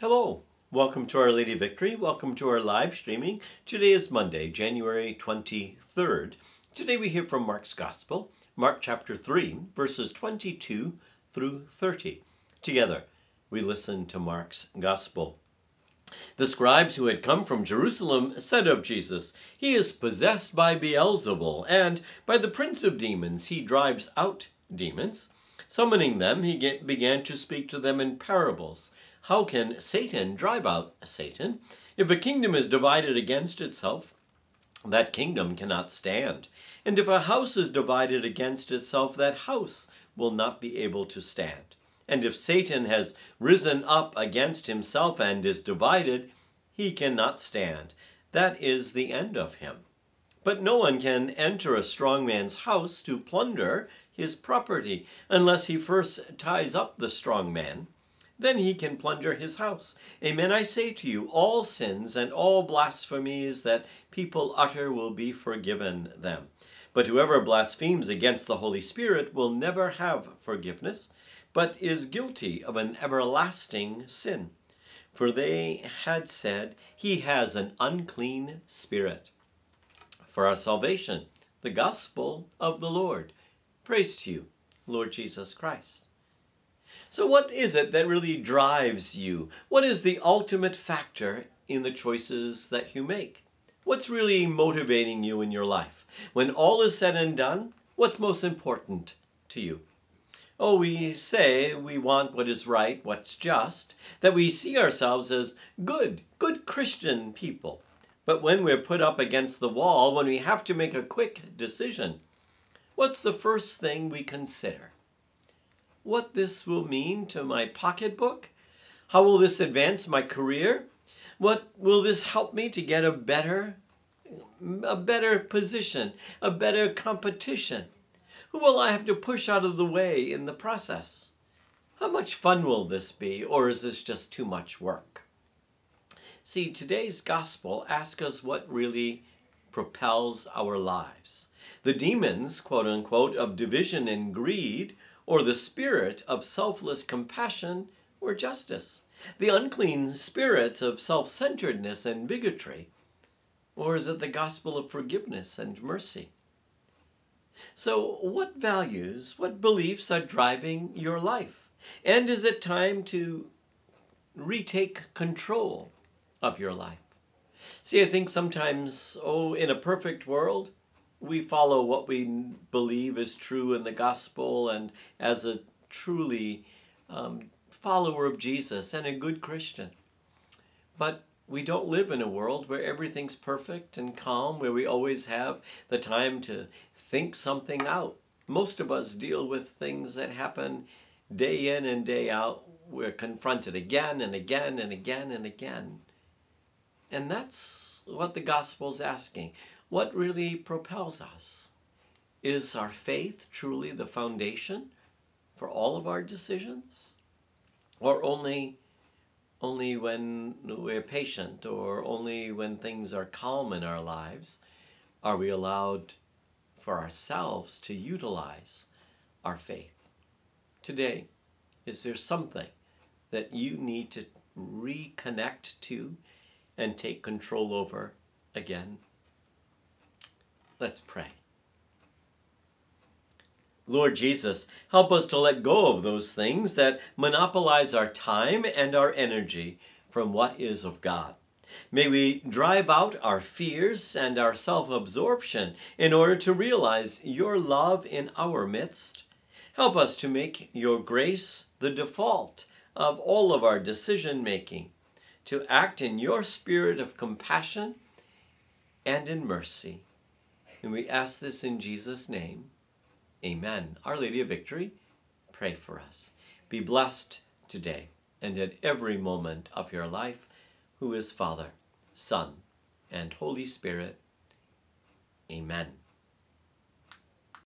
Hello, welcome to Our Lady Victory. Welcome to our live streaming. Today is Monday, January 23rd. Today we hear from Mark's Gospel, Mark chapter 3, verses 22 through 30. Together we listen to Mark's Gospel. The scribes who had come from Jerusalem said of Jesus, He is possessed by Beelzebul, and by the prince of demons he drives out demons. Summoning them, he began to speak to them in parables. How can Satan drive out Satan? If a kingdom is divided against itself, that kingdom cannot stand. And if a house is divided against itself, that house will not be able to stand. And if Satan has risen up against himself and is divided, he cannot stand. That is the end of him. But no one can enter a strong man's house to plunder his property unless he first ties up the strong man. Then he can plunder his house. Amen, I say to you, all sins and all blasphemies that people utter will be forgiven them. But whoever blasphemes against the Holy Spirit will never have forgiveness, but is guilty of an everlasting sin. For they had said, He has an unclean spirit. For our salvation, the gospel of the Lord. Praise to you, Lord Jesus Christ. So, what is it that really drives you? What is the ultimate factor in the choices that you make? What's really motivating you in your life? When all is said and done, what's most important to you? Oh, we say we want what is right, what's just, that we see ourselves as good, good Christian people. But when we're put up against the wall, when we have to make a quick decision, what's the first thing we consider? What this will mean to my pocketbook? How will this advance my career? What will this help me to get a better a better position, a better competition? Who will I have to push out of the way in the process? How much fun will this be, or is this just too much work? See, today's gospel asks us what really propels our lives. The demons, quote unquote, of division and greed, or the spirit of selfless compassion or justice. The unclean spirits of self centeredness and bigotry, or is it the gospel of forgiveness and mercy? So, what values, what beliefs are driving your life? And is it time to retake control of your life? See, I think sometimes, oh, in a perfect world, we follow what we believe is true in the gospel, and as a truly um, follower of Jesus and a good Christian. But we don't live in a world where everything's perfect and calm, where we always have the time to think something out. Most of us deal with things that happen day in and day out. We're confronted again and again and again and again. And that's what the gospel's asking. What really propels us? Is our faith truly the foundation for all of our decisions? Or only only when we're patient or only when things are calm in our lives are we allowed for ourselves to utilize our faith. Today, is there something that you need to reconnect to and take control over again? Let's pray. Lord Jesus, help us to let go of those things that monopolize our time and our energy from what is of God. May we drive out our fears and our self absorption in order to realize your love in our midst. Help us to make your grace the default of all of our decision making, to act in your spirit of compassion and in mercy. And we ask this in Jesus' name. Amen. Our Lady of Victory, pray for us. Be blessed today and at every moment of your life, who is Father, Son, and Holy Spirit. Amen.